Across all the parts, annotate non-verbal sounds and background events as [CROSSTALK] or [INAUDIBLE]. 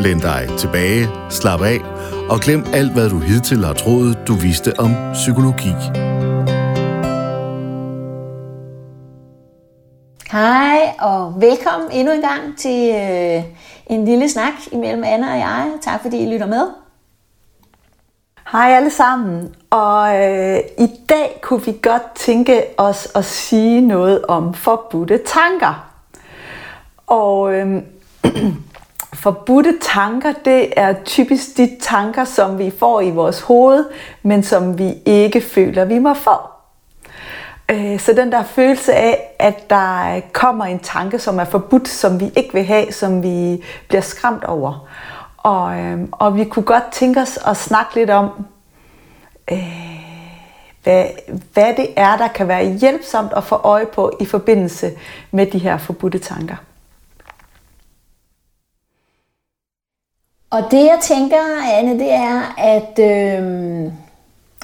Læn dig tilbage, slap af og glem alt, hvad du hidtil har troet, du vidste om psykologi. Hej og velkommen endnu en gang til øh, en lille snak imellem Anna og jeg. Tak fordi I lytter med. Hej alle sammen, og øh, i dag kunne vi godt tænke os at sige noget om forbudte tanker. Og øh, [CLEARS THROAT] forbudte tanker, det er typisk de tanker, som vi får i vores hoved, men som vi ikke føler, vi må få. Øh, så den der følelse af, at der kommer en tanke, som er forbudt, som vi ikke vil have, som vi bliver skræmt over. Og, øhm, og vi kunne godt tænke os at snakke lidt om, øh, hvad, hvad det er, der kan være hjælpsomt at få øje på i forbindelse med de her forbudte tanker. Og det jeg tænker, Anne, det er, at, øh,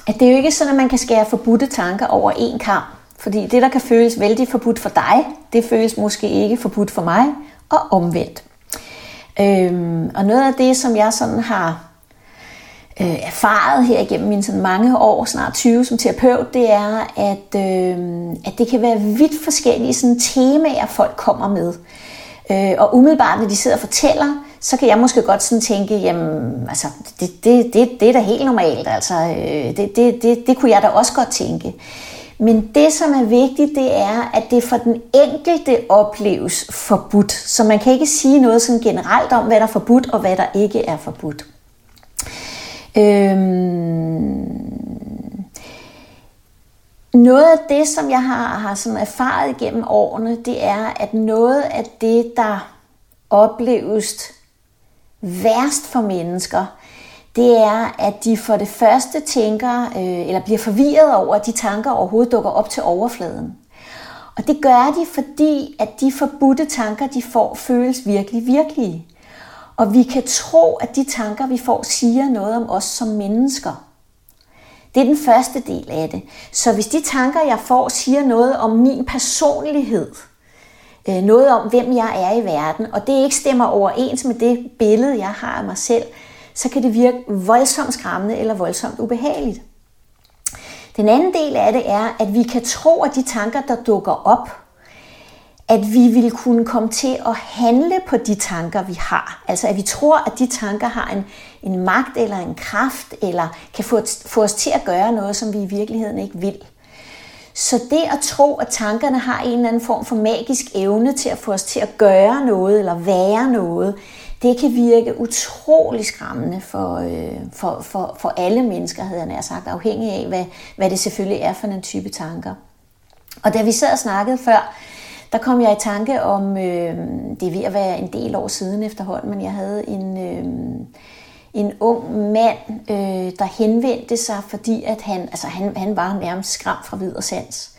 at det er jo ikke sådan, at man kan skære forbudte tanker over en kamp. Fordi det, der kan føles vældig forbudt for dig, det føles måske ikke forbudt for mig, og omvendt. Øhm, og noget af det, som jeg sådan har øh, erfaret her igennem mine sådan mange år, snart 20 som terapeut, det er, at, øh, at det kan være vidt forskellige sådan, temaer, folk kommer med. Øh, og umiddelbart, når de sidder og fortæller, så kan jeg måske godt sådan tænke, jamen, altså, det, det, det, det er da helt normalt, altså, øh, det, det, det, det kunne jeg da også godt tænke. Men det, som er vigtigt, det er, at det for den enkelte opleves forbudt. Så man kan ikke sige noget sådan generelt om, hvad der er forbudt og hvad der ikke er forbudt. Øhm noget af det, som jeg har, har sådan erfaret igennem årene, det er, at noget af det, der opleves værst for mennesker, det er, at de for det første tænker, øh, eller bliver forvirret over, at de tanker overhovedet dukker op til overfladen. Og det gør de, fordi at de forbudte tanker, de får, føles virkelig virkelige. Og vi kan tro, at de tanker, vi får, siger noget om os som mennesker. Det er den første del af det. Så hvis de tanker, jeg får, siger noget om min personlighed, øh, noget om, hvem jeg er i verden, og det ikke stemmer overens med det billede, jeg har af mig selv, så kan det virke voldsomt skræmmende eller voldsomt ubehageligt. Den anden del af det er, at vi kan tro, at de tanker, der dukker op, at vi vil kunne komme til at handle på de tanker, vi har. Altså at vi tror, at de tanker har en, en magt eller en kraft, eller kan få, få os til at gøre noget, som vi i virkeligheden ikke vil. Så det at tro, at tankerne har en eller anden form for magisk evne til at få os til at gøre noget eller være noget, det kan virke utrolig skræmmende for, øh, for, for, for alle mennesker, havde jeg nær sagt, afhængig af, hvad, hvad det selvfølgelig er for en type tanker. Og da vi sad og snakkede før, der kom jeg i tanke om, øh, det er ved at være en del år siden efterhånden, men jeg havde en, øh, en ung mand, øh, der henvendte sig, fordi at han, altså han, han var nærmest skræmt fra videre sans.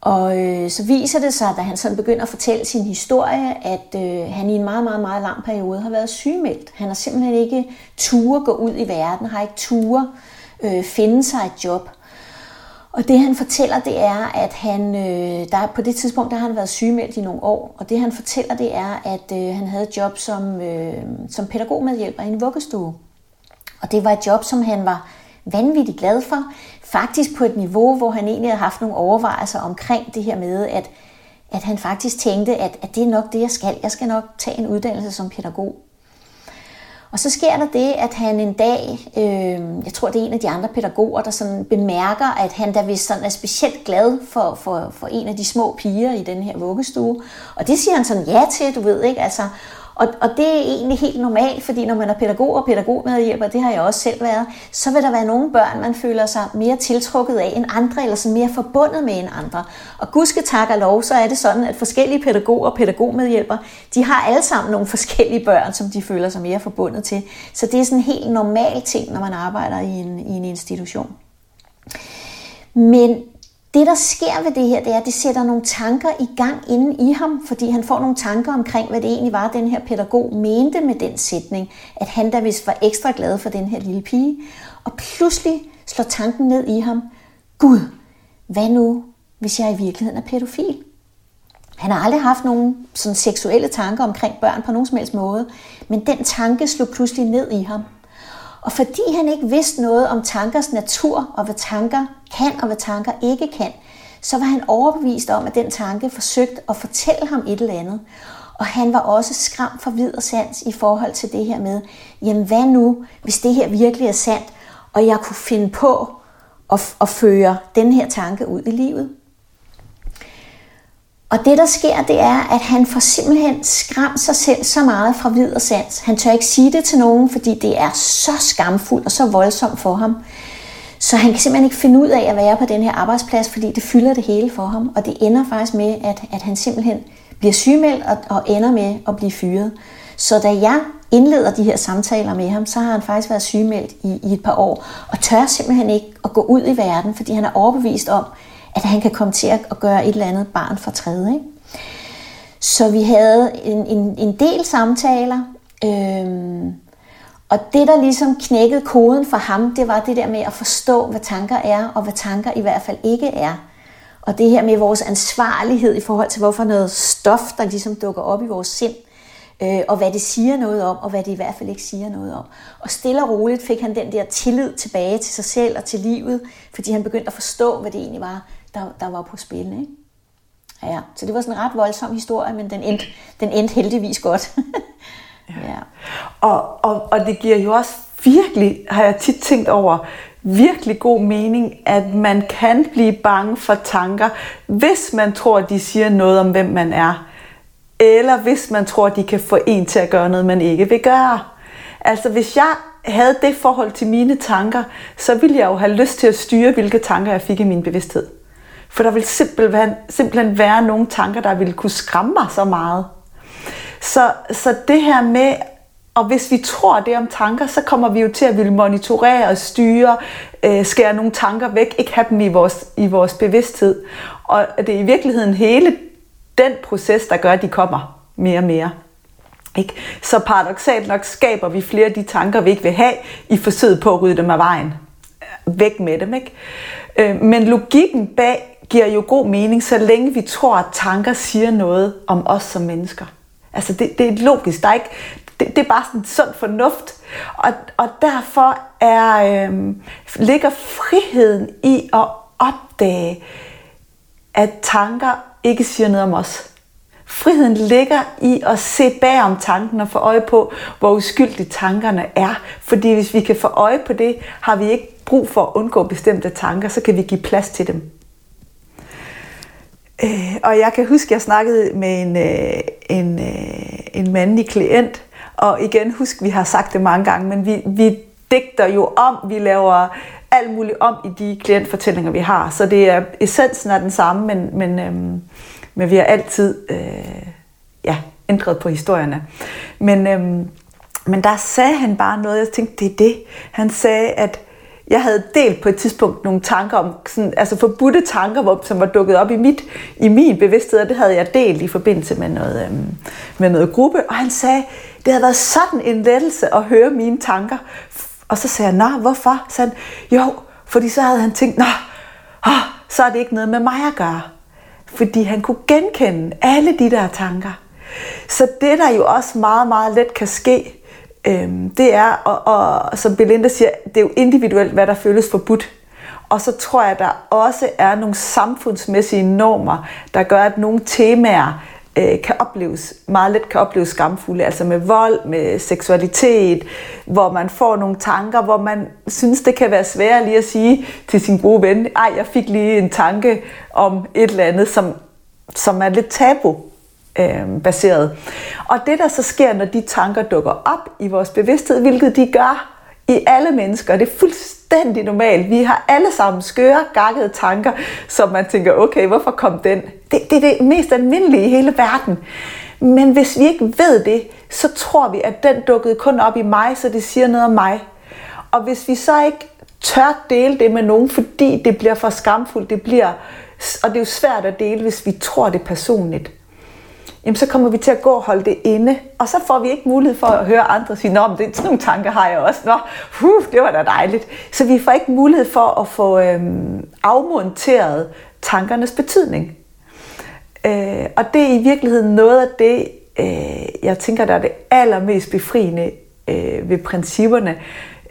Og øh, så viser det sig, da han sådan begynder at fortælle sin historie, at øh, han i en meget, meget, meget lang periode har været sygemeldt. Han har simpelthen ikke ture gå ud i verden, har ikke ture øh, finde sig et job. Og det han fortæller, det er, at han, øh, der på det tidspunkt der har han været sygemeldt i nogle år, og det han fortæller, det er, at øh, han havde et job som, øh, som pædagogmedhjælper i en vuggestue. Og det var et job, som han var vanvittigt glad for. Faktisk på et niveau, hvor han egentlig havde haft nogle overvejelser omkring det her med, at, at han faktisk tænkte, at, at det er nok det, jeg skal. Jeg skal nok tage en uddannelse som pædagog. Og så sker der det, at han en dag, øh, jeg tror det er en af de andre pædagoger, der sådan bemærker, at han da vist sådan er specielt glad for, for, for en af de små piger i den her vuggestue. Og det siger han sådan ja til, du ved ikke, altså. Og, og det er egentlig helt normalt, fordi når man er pædagog og pædagogmedhjælper, det har jeg også selv været, så vil der være nogle børn, man føler sig mere tiltrukket af end andre, eller sådan mere forbundet med end andre. Og gudske tak og lov, så er det sådan, at forskellige pædagoger og pædagogmedhjælper, de har alle sammen nogle forskellige børn, som de føler sig mere forbundet til. Så det er sådan en helt normal ting, når man arbejder i en, i en institution. Men det, der sker ved det her, det er, at det sætter nogle tanker i gang inden i ham, fordi han får nogle tanker omkring, hvad det egentlig var, den her pædagog mente med den sætning, at han da vist var ekstra glad for den her lille pige. Og pludselig slår tanken ned i ham, Gud, hvad nu, hvis jeg i virkeligheden er pædofil? Han har aldrig haft nogen sådan seksuelle tanker omkring børn på nogen som helst måde, men den tanke slog pludselig ned i ham. Og fordi han ikke vidste noget om tankers natur, og hvad tanker kan og hvad tanker ikke kan, så var han overbevist om, at den tanke forsøgte at fortælle ham et eller andet. Og han var også skræmt for vid og sans i forhold til det her med, jamen hvad nu, hvis det her virkelig er sandt, og jeg kunne finde på at, at føre den her tanke ud i livet. Og det, der sker, det er, at han får simpelthen skræmt sig selv så meget fra vid og sans. Han tør ikke sige det til nogen, fordi det er så skamfuldt og så voldsomt for ham. Så han kan simpelthen ikke finde ud af at være på den her arbejdsplads, fordi det fylder det hele for ham. Og det ender faktisk med, at, at han simpelthen bliver sygemeldt og, og ender med at blive fyret. Så da jeg indleder de her samtaler med ham, så har han faktisk været sygemeldt i, i et par år, og tør simpelthen ikke at gå ud i verden, fordi han er overbevist om, at han kan komme til at gøre et eller andet barn for tredje. Ikke? Så vi havde en, en, en del samtaler, øhm, og det, der ligesom knækkede koden for ham, det var det der med at forstå, hvad tanker er, og hvad tanker i hvert fald ikke er. Og det her med vores ansvarlighed i forhold til, hvorfor noget stof, der ligesom dukker op i vores sind, øh, og hvad det siger noget om, og hvad det i hvert fald ikke siger noget om. Og stille og roligt fik han den der tillid tilbage til sig selv og til livet, fordi han begyndte at forstå, hvad det egentlig var, der, der var på spil. Ikke? Ja, så det var sådan en ret voldsom historie, men den endte, den endte heldigvis godt. [LAUGHS] ja. ja. Og, og, og det giver jo også virkelig, har jeg tit tænkt over, virkelig god mening, at man kan blive bange for tanker, hvis man tror, de siger noget om, hvem man er. Eller hvis man tror, de kan få en til at gøre noget, man ikke vil gøre. Altså hvis jeg havde det forhold til mine tanker, så ville jeg jo have lyst til at styre, hvilke tanker jeg fik i min bevidsthed. For der ville simpelthen, simpelthen være nogle tanker, der ville kunne skræmme mig så meget. Så, så det her med, og hvis vi tror det om tanker, så kommer vi jo til at ville monitorere og styre, øh, skære nogle tanker væk, ikke have dem i vores, i vores bevidsthed. Og det er i virkeligheden hele den proces, der gør, at de kommer mere og mere. Ikke? Så paradoxalt nok skaber vi flere af de tanker, vi ikke vil have, i forsøget på at rydde dem af vejen. Væk med dem. Ikke? Øh, men logikken bag giver jo god mening, så længe vi tror, at tanker siger noget om os som mennesker. Altså det, det er logisk. Der er ikke, det, det er bare sådan sund fornuft. Og, og derfor er, øh, ligger friheden i at opdage, at tanker ikke siger noget om os. Friheden ligger i at se bag om tanken og få øje på, hvor uskyldige tankerne er. Fordi hvis vi kan få øje på det, har vi ikke brug for at undgå bestemte tanker, så kan vi give plads til dem. Øh, og jeg kan huske, at jeg snakkede med en, øh, en, øh, en mandlig klient, og igen, husk, vi har sagt det mange gange, men vi, vi digter jo om, vi laver alt muligt om i de klientfortællinger, vi har. Så det er essensen er den samme, men, men, øhm, men vi har altid øh, ja, ændret på historierne. Men, øhm, men der sagde han bare noget, jeg tænkte, det er det. Han sagde, at jeg havde delt på et tidspunkt nogle tanker om, sådan, altså forbudte tanker, hvor, som var dukket op i, mit, i min bevidsthed, og det havde jeg delt i forbindelse med noget, øhm, med noget gruppe. Og han sagde, det havde været sådan en lettelse at høre mine tanker. Og så sagde jeg, nå, hvorfor? Så han, jo, fordi så havde han tænkt, nå, oh, så er det ikke noget med mig at gøre. Fordi han kunne genkende alle de der tanker. Så det, der jo også meget, meget let kan ske, øhm, det er, og, og som Belinda siger, det er jo individuelt, hvad der føles forbudt. Og så tror jeg, der også er nogle samfundsmæssige normer, der gør, at nogle temaer øh, kan opleves, meget let kan opleves skamfulde, altså med vold, med seksualitet, hvor man får nogle tanker, hvor man synes, det kan være svært lige at sige til sin gode ven, ej, jeg fik lige en tanke om et eller andet, som, som er lidt tabu øh, baseret. Og det, der så sker, når de tanker dukker op i vores bevidsthed, hvilket de gør i alle mennesker, det er fuldstændig normalt. Vi har alle sammen skøre, gakkede tanker, som man tænker, okay, hvorfor kom den? Det, det er det mest almindelige i hele verden. Men hvis vi ikke ved det, så tror vi, at den dukkede kun op i mig, så det siger noget om mig. Og hvis vi så ikke tør dele det med nogen, fordi det bliver for skamfuldt. Det bliver, og det er jo svært at dele, hvis vi tror det personligt. Jamen, så kommer vi til at gå og holde det inde, og så får vi ikke mulighed for at høre andre sige, Nå, men det, sådan nogle tanker har jeg også. Nå, uh, det var da dejligt. Så vi får ikke mulighed for at få øhm, afmonteret tankernes betydning. Øh, og det er i virkeligheden noget af det, øh, jeg tænker, der er det allermest befriende øh, ved principperne.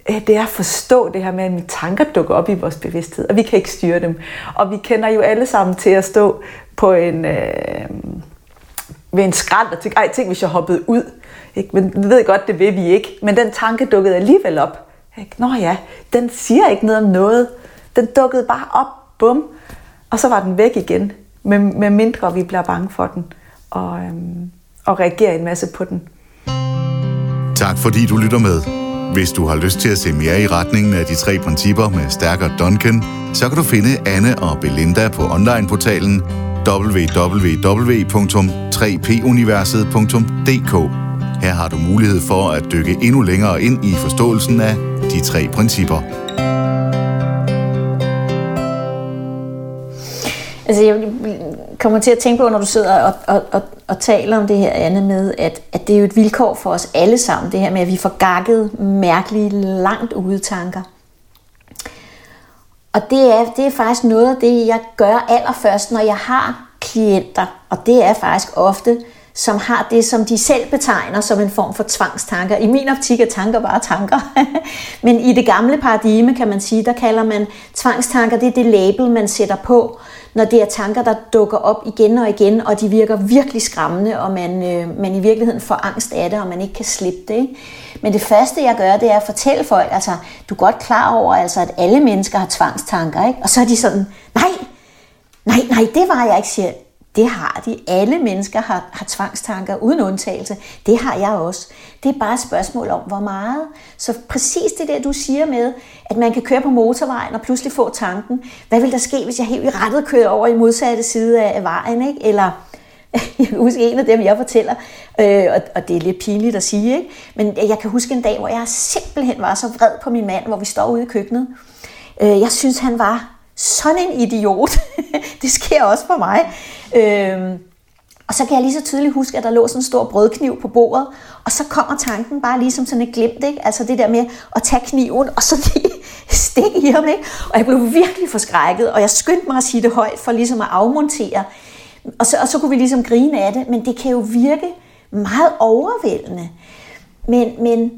Øh, det er at forstå det her med, at mine tanker dukker op i vores bevidsthed, og vi kan ikke styre dem. Og vi kender jo alle sammen til at stå på en... Øh, ved en skrald og tænkte, ej, tænk hvis jeg hoppede ud. Ikke? Men vi ved godt, det vil vi ikke. Men den tanke dukkede alligevel op. Ikke? Nå ja, den siger ikke noget om noget. Den dukkede bare op, bum, og så var den væk igen. Med, med mindre vi bliver bange for den, og, øhm, og reagerer en masse på den. Tak fordi du lytter med. Hvis du har lyst til at se mere i retningen af de tre principper med stærkere Duncan, så kan du finde Anne og Belinda på onlineportalen www.3puniverset.dk. Her har du mulighed for at dykke endnu længere ind i forståelsen af de tre principper. Altså, jeg kommer til at tænke på, når du sidder og, og, og, og taler om det her andet med, at, at det er jo et vilkår for os alle sammen, det her med, at vi får gakket mærkelige, langt ude tanker. Og det er, det er faktisk noget af det, jeg gør allerførst, når jeg har klienter, og det er faktisk ofte, som har det, som de selv betegner som en form for tvangstanker. I min optik er tanker bare tanker. [LAUGHS] Men i det gamle paradigme, kan man sige, der kalder man tvangstanker, det er det label, man sætter på, når det er tanker, der dukker op igen og igen, og de virker virkelig skræmmende, og man, øh, man i virkeligheden får angst af det, og man ikke kan slippe det. Ikke? Men det første, jeg gør, det er at fortælle folk, altså, du er godt klar over, altså, at alle mennesker har tvangstanker, ikke? og så er de sådan, nej, nej, nej, det var jeg ikke, siger det har de. Alle mennesker har, har tvangstanker uden undtagelse. Det har jeg også. Det er bare et spørgsmål om, hvor meget. Så præcis det der, du siger med, at man kan køre på motorvejen og pludselig få tanken, hvad vil der ske, hvis jeg helt i rettet kører over i modsatte side af vejen, ikke? Eller [LAUGHS] jeg kan huske en af dem, jeg fortæller, øh, og, og det er lidt pinligt at sige, ikke? men jeg kan huske en dag, hvor jeg simpelthen var så vred på min mand, hvor vi står ude i køkkenet. Øh, jeg synes, han var sådan en idiot. [LAUGHS] det sker også for mig. Øh, og så kan jeg lige så tydeligt huske, at der lå sådan en stor brødkniv på bordet, og så kommer tanken bare ligesom sådan et glimt, ikke? Altså det der med at tage kniven, og så lige [LAUGHS] stikke i ham, ikke? Og jeg blev virkelig forskrækket, og jeg skyndte mig at sige det højt, for ligesom at afmontere. Og så, og så kunne vi ligesom grine af det, men det kan jo virke meget overvældende. Men, men,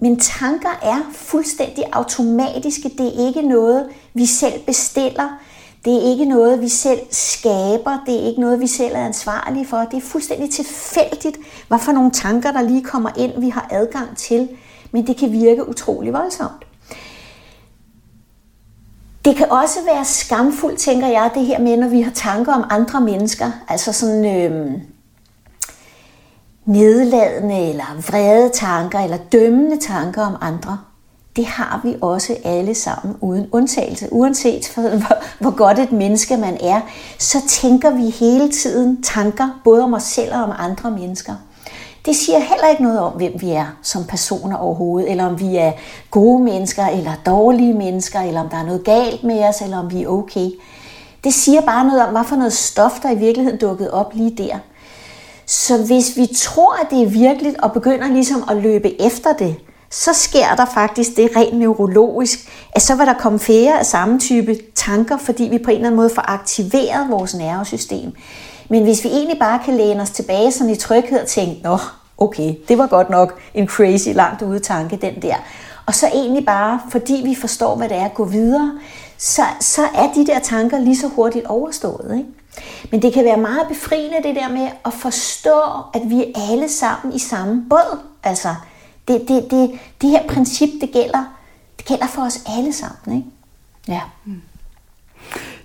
men tanker er fuldstændig automatiske. Det er ikke noget, vi selv bestiller. Det er ikke noget, vi selv skaber. Det er ikke noget, vi selv er ansvarlige for. Det er fuldstændig tilfældigt, hvad for nogle tanker, der lige kommer ind, vi har adgang til. Men det kan virke utrolig voldsomt. Det kan også være skamfuldt, tænker jeg, det her med, når vi har tanker om andre mennesker. Altså sådan øh, nedladende eller vrede tanker eller dømmende tanker om andre det har vi også alle sammen uden undtagelse. Uanset [LAUGHS] hvor, hvor godt et menneske man er, så tænker vi hele tiden tanker, både om os selv og om andre mennesker. Det siger heller ikke noget om, hvem vi er som personer overhovedet, eller om vi er gode mennesker, eller dårlige mennesker, eller om der er noget galt med os, eller om vi er okay. Det siger bare noget om, hvad for noget stof, der i virkeligheden dukkede op lige der. Så hvis vi tror, at det er virkeligt, og begynder ligesom at løbe efter det, så sker der faktisk det rent neurologisk, at så vil der komme flere af samme type tanker, fordi vi på en eller anden måde får aktiveret vores nervesystem. Men hvis vi egentlig bare kan læne os tilbage sådan i tryghed og tænke, nå, okay, det var godt nok en crazy langt ude tanke, den der. Og så egentlig bare, fordi vi forstår, hvad det er at gå videre, så, så er de der tanker lige så hurtigt overstået. Ikke? Men det kan være meget befriende det der med at forstå, at vi er alle sammen i samme båd. Altså, det, det, det, det her princip, det gælder, det gælder for os alle sammen. Ikke? Ja. Mm.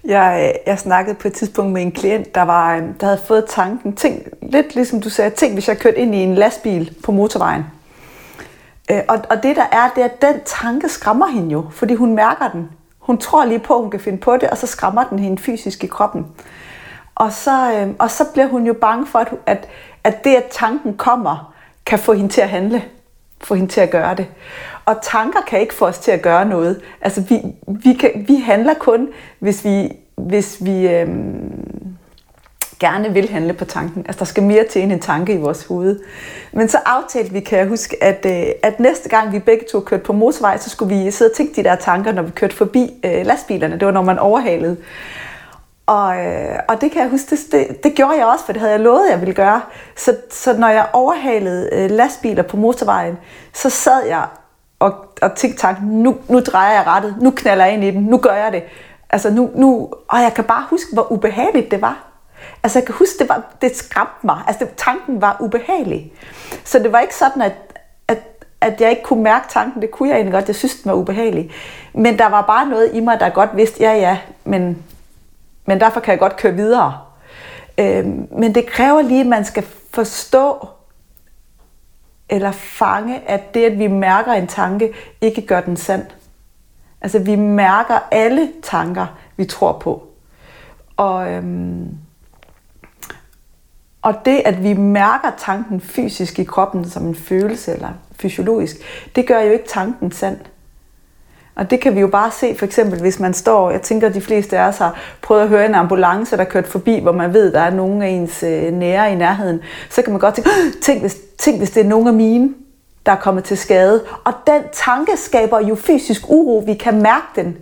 Jeg, jeg snakkede på et tidspunkt med en klient, der, var, øhm, der havde fået tanken, tænk, lidt ligesom du sagde, tænk hvis jeg kørte ind i en lastbil på motorvejen. Øh, og, og det der er, det er, at den tanke skræmmer hende jo, fordi hun mærker den. Hun tror lige på, at hun kan finde på det, og så skræmmer den hende fysisk i kroppen. Og så, øh, og så bliver hun jo bange for, at, at, at det, at tanken kommer, kan få hende til at handle få hende til at gøre det. Og tanker kan ikke få os til at gøre noget. Altså, vi, vi, kan, vi handler kun, hvis vi, hvis vi øhm, gerne vil handle på tanken. Altså, der skal mere til end en tanke i vores hoved. Men så aftalte vi, kan jeg huske, at, øh, at næste gang vi begge to kørte på motorvej, så skulle vi sidde og tænke de der tanker, når vi kørte forbi øh, lastbilerne. Det var, når man overhalede. Og, øh, og det kan jeg huske, det, det, det gjorde jeg også, for det havde jeg lovet, jeg ville gøre. Så, så når jeg overhalede øh, lastbiler på motorvejen, så sad jeg og, og tænkte, tak, nu, nu drejer jeg rettet, nu knaller jeg ind i den, nu gør jeg det. Altså nu, nu, og jeg kan bare huske, hvor ubehageligt det var. Altså jeg kan huske, det, var, det skræmte mig. Altså det, tanken var ubehagelig. Så det var ikke sådan, at, at, at jeg ikke kunne mærke tanken. Det kunne jeg egentlig godt. Jeg synes, den var ubehagelig. Men der var bare noget i mig, der godt vidste, ja ja, men, men derfor kan jeg godt køre videre. Øh, men det kræver lige, at man skal forstå eller fange, at det, at vi mærker en tanke, ikke gør den sand. Altså vi mærker alle tanker, vi tror på. Og, øhm, og det, at vi mærker tanken fysisk i kroppen som en følelse eller fysiologisk, det gør jo ikke tanken sand. Og det kan vi jo bare se, for eksempel hvis man står, jeg tænker at de fleste af os har prøvet at høre en ambulance, der kørt forbi, hvor man ved, at der er nogen af ens øh, nære i nærheden, så kan man godt tænke, tænk hvis, tænk hvis det er nogen af mine, der er kommet til skade. Og den tanke skaber jo fysisk uro, vi kan mærke den.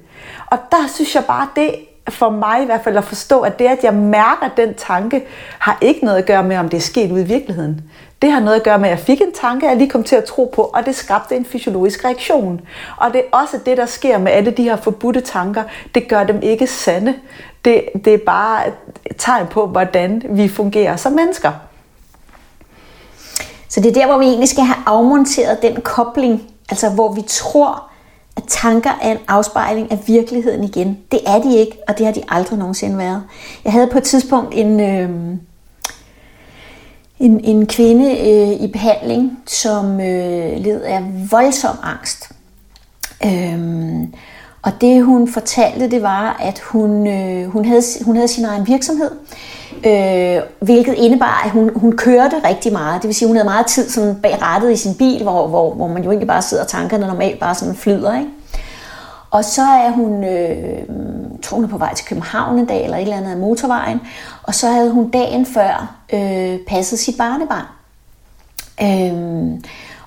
Og der synes jeg bare, det for mig i hvert fald at forstå, at det, at jeg mærker den tanke, har ikke noget at gøre med, om det er sket ude i virkeligheden. Det har noget at gøre med, at jeg fik en tanke, jeg lige kom til at tro på, og det skabte en fysiologisk reaktion. Og det er også det, der sker med alle de her forbudte tanker. Det gør dem ikke sande. Det, det er bare et tegn på, hvordan vi fungerer som mennesker. Så det er der, hvor vi egentlig skal have afmonteret den kobling, altså hvor vi tror, at tanker er en afspejling af virkeligheden igen. Det er de ikke, og det har de aldrig nogensinde været. Jeg havde på et tidspunkt en, øh, en, en kvinde øh, i behandling, som øh, led af voldsom angst. Øh, og det hun fortalte, det var, at hun, øh, hun, havde, hun havde sin egen virksomhed, øh, hvilket indebar, at hun, hun kørte rigtig meget. Det vil sige, hun havde meget tid sådan bag rattet i sin bil, hvor, hvor, hvor man jo ikke bare sidder og tankerne normalt bare sådan flyder. Ikke? Og så er hun, øh, tror hun er på vej til København en dag, eller et eller andet af motorvejen, og så havde hun dagen før øh, passet sit barnebarn. Øh,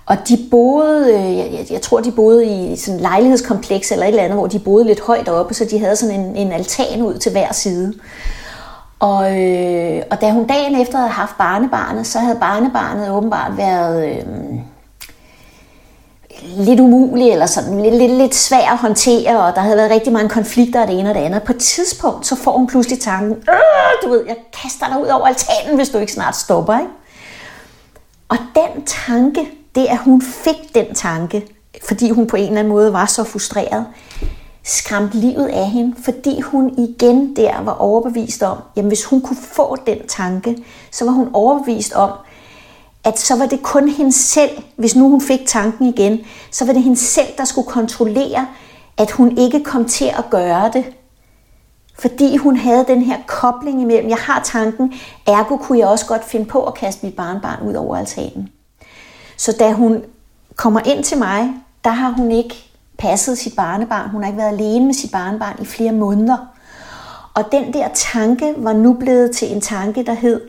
og de boede, øh, jeg, jeg tror de boede i sådan et lejlighedskompleks eller et eller andet, hvor de boede lidt højt oppe, så de havde sådan en, en altan ud til hver side. Og, øh, og da hun dagen efter havde haft barnebarnet, så havde barnebarnet åbenbart været øh, lidt umulig, eller sådan lidt, lidt, lidt svær at håndtere, og der havde været rigtig mange konflikter af det ene og det andet. På et tidspunkt, så får hun pludselig tanken, øh, du ved, jeg kaster dig ud over altanen, hvis du ikke snart stopper. Ikke? Og den tanke, det at hun fik den tanke, fordi hun på en eller anden måde var så frustreret, skræmt livet af hende, fordi hun igen der var overbevist om, jamen hvis hun kunne få den tanke, så var hun overbevist om, at så var det kun hende selv, hvis nu hun fik tanken igen, så var det hende selv, der skulle kontrollere, at hun ikke kom til at gøre det. Fordi hun havde den her kobling imellem, jeg har tanken, ergo kunne jeg også godt finde på at kaste mit barnbarn ud over altanen. Så da hun kommer ind til mig, der har hun ikke passet sit barnebarn. Hun har ikke været alene med sit barnebarn i flere måneder. Og den der tanke var nu blevet til en tanke, der hed,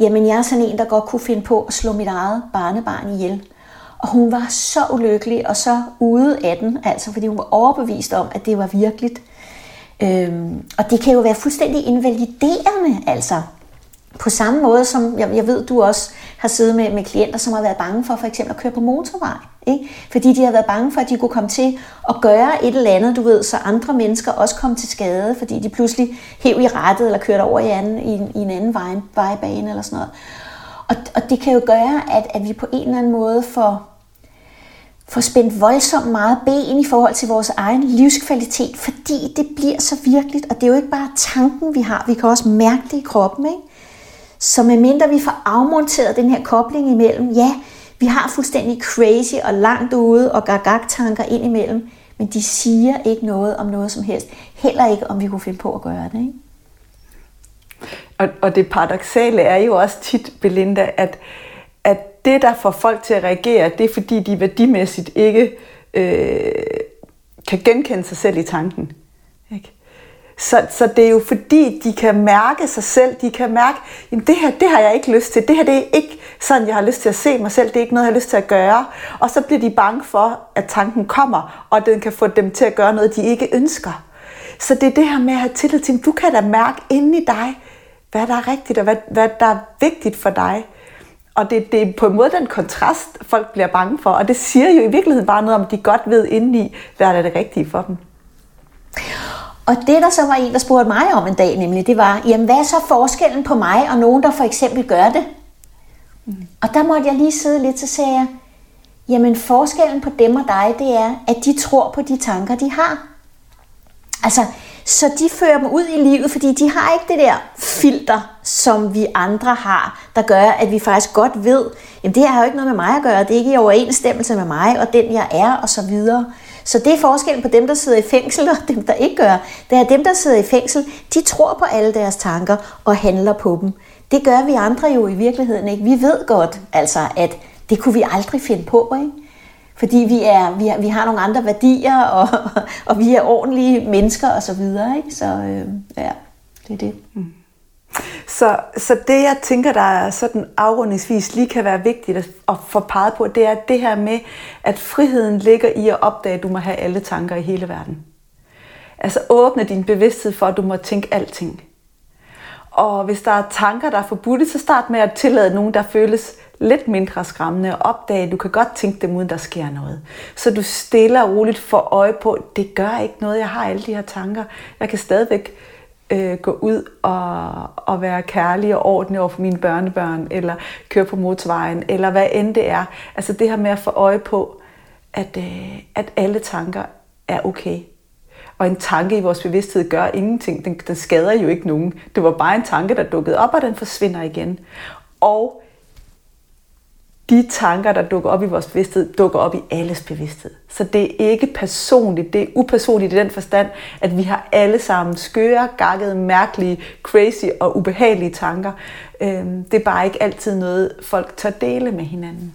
jamen jeg er sådan en, der godt kunne finde på at slå mit eget barnebarn ihjel. Og hun var så ulykkelig og så ude af den, altså fordi hun var overbevist om, at det var virkeligt. Øhm, og det kan jo være fuldstændig invaliderende, altså. På samme måde som, jeg, jeg ved, du også har siddet med, med klienter, som har været bange for for eksempel at køre på motorvej. Ikke? Fordi de har været bange for, at de kunne komme til at gøre et eller andet, du ved, så andre mennesker også kom til skade, fordi de pludselig hæv i rettet eller kørte over i, anden, i, i en anden vej, vejbane eller sådan noget. Og, og det kan jo gøre, at, at vi på en eller anden måde får, får spændt voldsomt meget ben i forhold til vores egen livskvalitet, fordi det bliver så virkeligt, og det er jo ikke bare tanken, vi har, vi kan også mærke det i kroppen, ikke? Så medmindre vi får afmonteret den her kobling imellem, ja, vi har fuldstændig crazy og langt ude og gagag-tanker ind imellem, men de siger ikke noget om noget som helst. Heller ikke, om vi kunne finde på at gøre det. Ikke? Og, og det paradoxale er jo også tit, Belinda, at, at det, der får folk til at reagere, det er fordi, de værdimæssigt ikke øh, kan genkende sig selv i tanken. Så, så det er jo fordi, de kan mærke sig selv, de kan mærke, at det her, det har jeg ikke lyst til, det her det er ikke sådan, jeg har lyst til at se mig selv, det er ikke noget, jeg har lyst til at gøre. Og så bliver de bange for, at tanken kommer, og den kan få dem til at gøre noget, de ikke ønsker. Så det er det her med at have tillid til, du kan da mærke inde i dig, hvad der er rigtigt, og hvad, hvad der er vigtigt for dig. Og det, det er på en måde den kontrast, folk bliver bange for, og det siger jo i virkeligheden bare noget om, at de godt ved indeni, hvad der er det rigtige for dem. Og det, der så var en, der spurgte mig om en dag, nemlig, det var, jamen hvad er så forskellen på mig og nogen, der for eksempel gør det? Mm. Og der måtte jeg lige sidde lidt, så sagde jeg, jamen forskellen på dem og dig, det er, at de tror på de tanker, de har. Altså, så de fører dem ud i livet, fordi de har ikke det der filter, som vi andre har, der gør, at vi faktisk godt ved, jamen det her har jo ikke noget med mig at gøre, det er ikke i overensstemmelse med mig og den jeg er, og så videre. Så det er forskellen på dem, der sidder i fængsel, og dem, der ikke gør. Det er dem, der sidder i fængsel, de tror på alle deres tanker og handler på dem. Det gør vi andre jo i virkeligheden ikke. Vi ved godt, altså, at det kunne vi aldrig finde på, ikke? Fordi vi, er, vi, har, vi har nogle andre værdier, [LAUGHS] og, og vi er ordentlige mennesker og så videre. Ikke? Så øh, ja, det er det. Mm. Så, så det, jeg tænker, der er sådan afrundingsvis lige kan være vigtigt at få peget på, det er det her med, at friheden ligger i at opdage, at du må have alle tanker i hele verden. Altså åbne din bevidsthed for, at du må tænke alting. Og hvis der er tanker, der er forbudte, så start med at tillade nogen, der føles lidt mindre skræmmende og opdage, at du kan godt tænke dem uden der sker noget. Så du stille og roligt får øje på, det gør ikke noget, jeg har alle de her tanker. Jeg kan stadigvæk øh, gå ud og, og være kærlig og ordentlig over for mine børnebørn, eller køre på motorvejen, eller hvad end det er. Altså det her med at få øje på, at, øh, at alle tanker er okay. Og en tanke i vores bevidsthed gør ingenting. Den, den skader jo ikke nogen. Det var bare en tanke, der dukkede op, og den forsvinder igen. Og de tanker, der dukker op i vores bevidsthed, dukker op i alles bevidsthed. Så det er ikke personligt, det er upersonligt i den forstand, at vi har alle sammen skøre, gakkede, mærkelige, crazy og ubehagelige tanker. Øhm, det er bare ikke altid noget, folk tør dele med hinanden.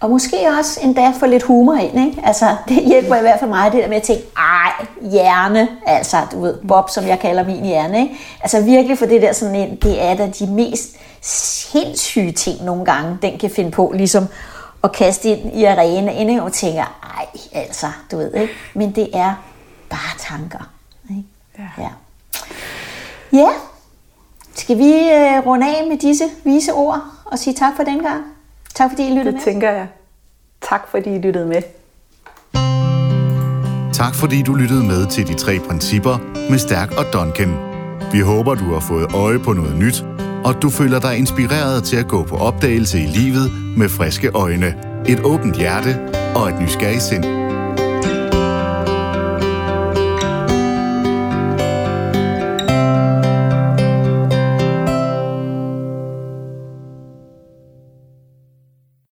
Og måske også endda få lidt humor ind, ikke? Altså, det hjælper i hvert fald mig, det der med at tænke, ej, hjerne, altså, du ved, Bob, som jeg kalder min hjerne, ikke? Altså virkelig for det der sådan ind, det er da de mest sindssyge ting nogle gange, den kan finde på, ligesom at kaste ind i arenaen, og tænker, ej, altså, du ved, ikke? Men det er bare tanker, ikke? Ja. ja. Ja, skal vi uh, runde af med disse vise ord og sige tak for den gang? Tak fordi I lyttede det med. Det tænker jeg. Tak fordi I lyttede med. Tak fordi du lyttede med til de tre principper med Stærk og Duncan. Vi håber, du har fået øje på noget nyt, og du føler dig inspireret til at gå på opdagelse i livet med friske øjne, et åbent hjerte og et nysgerrigt sind.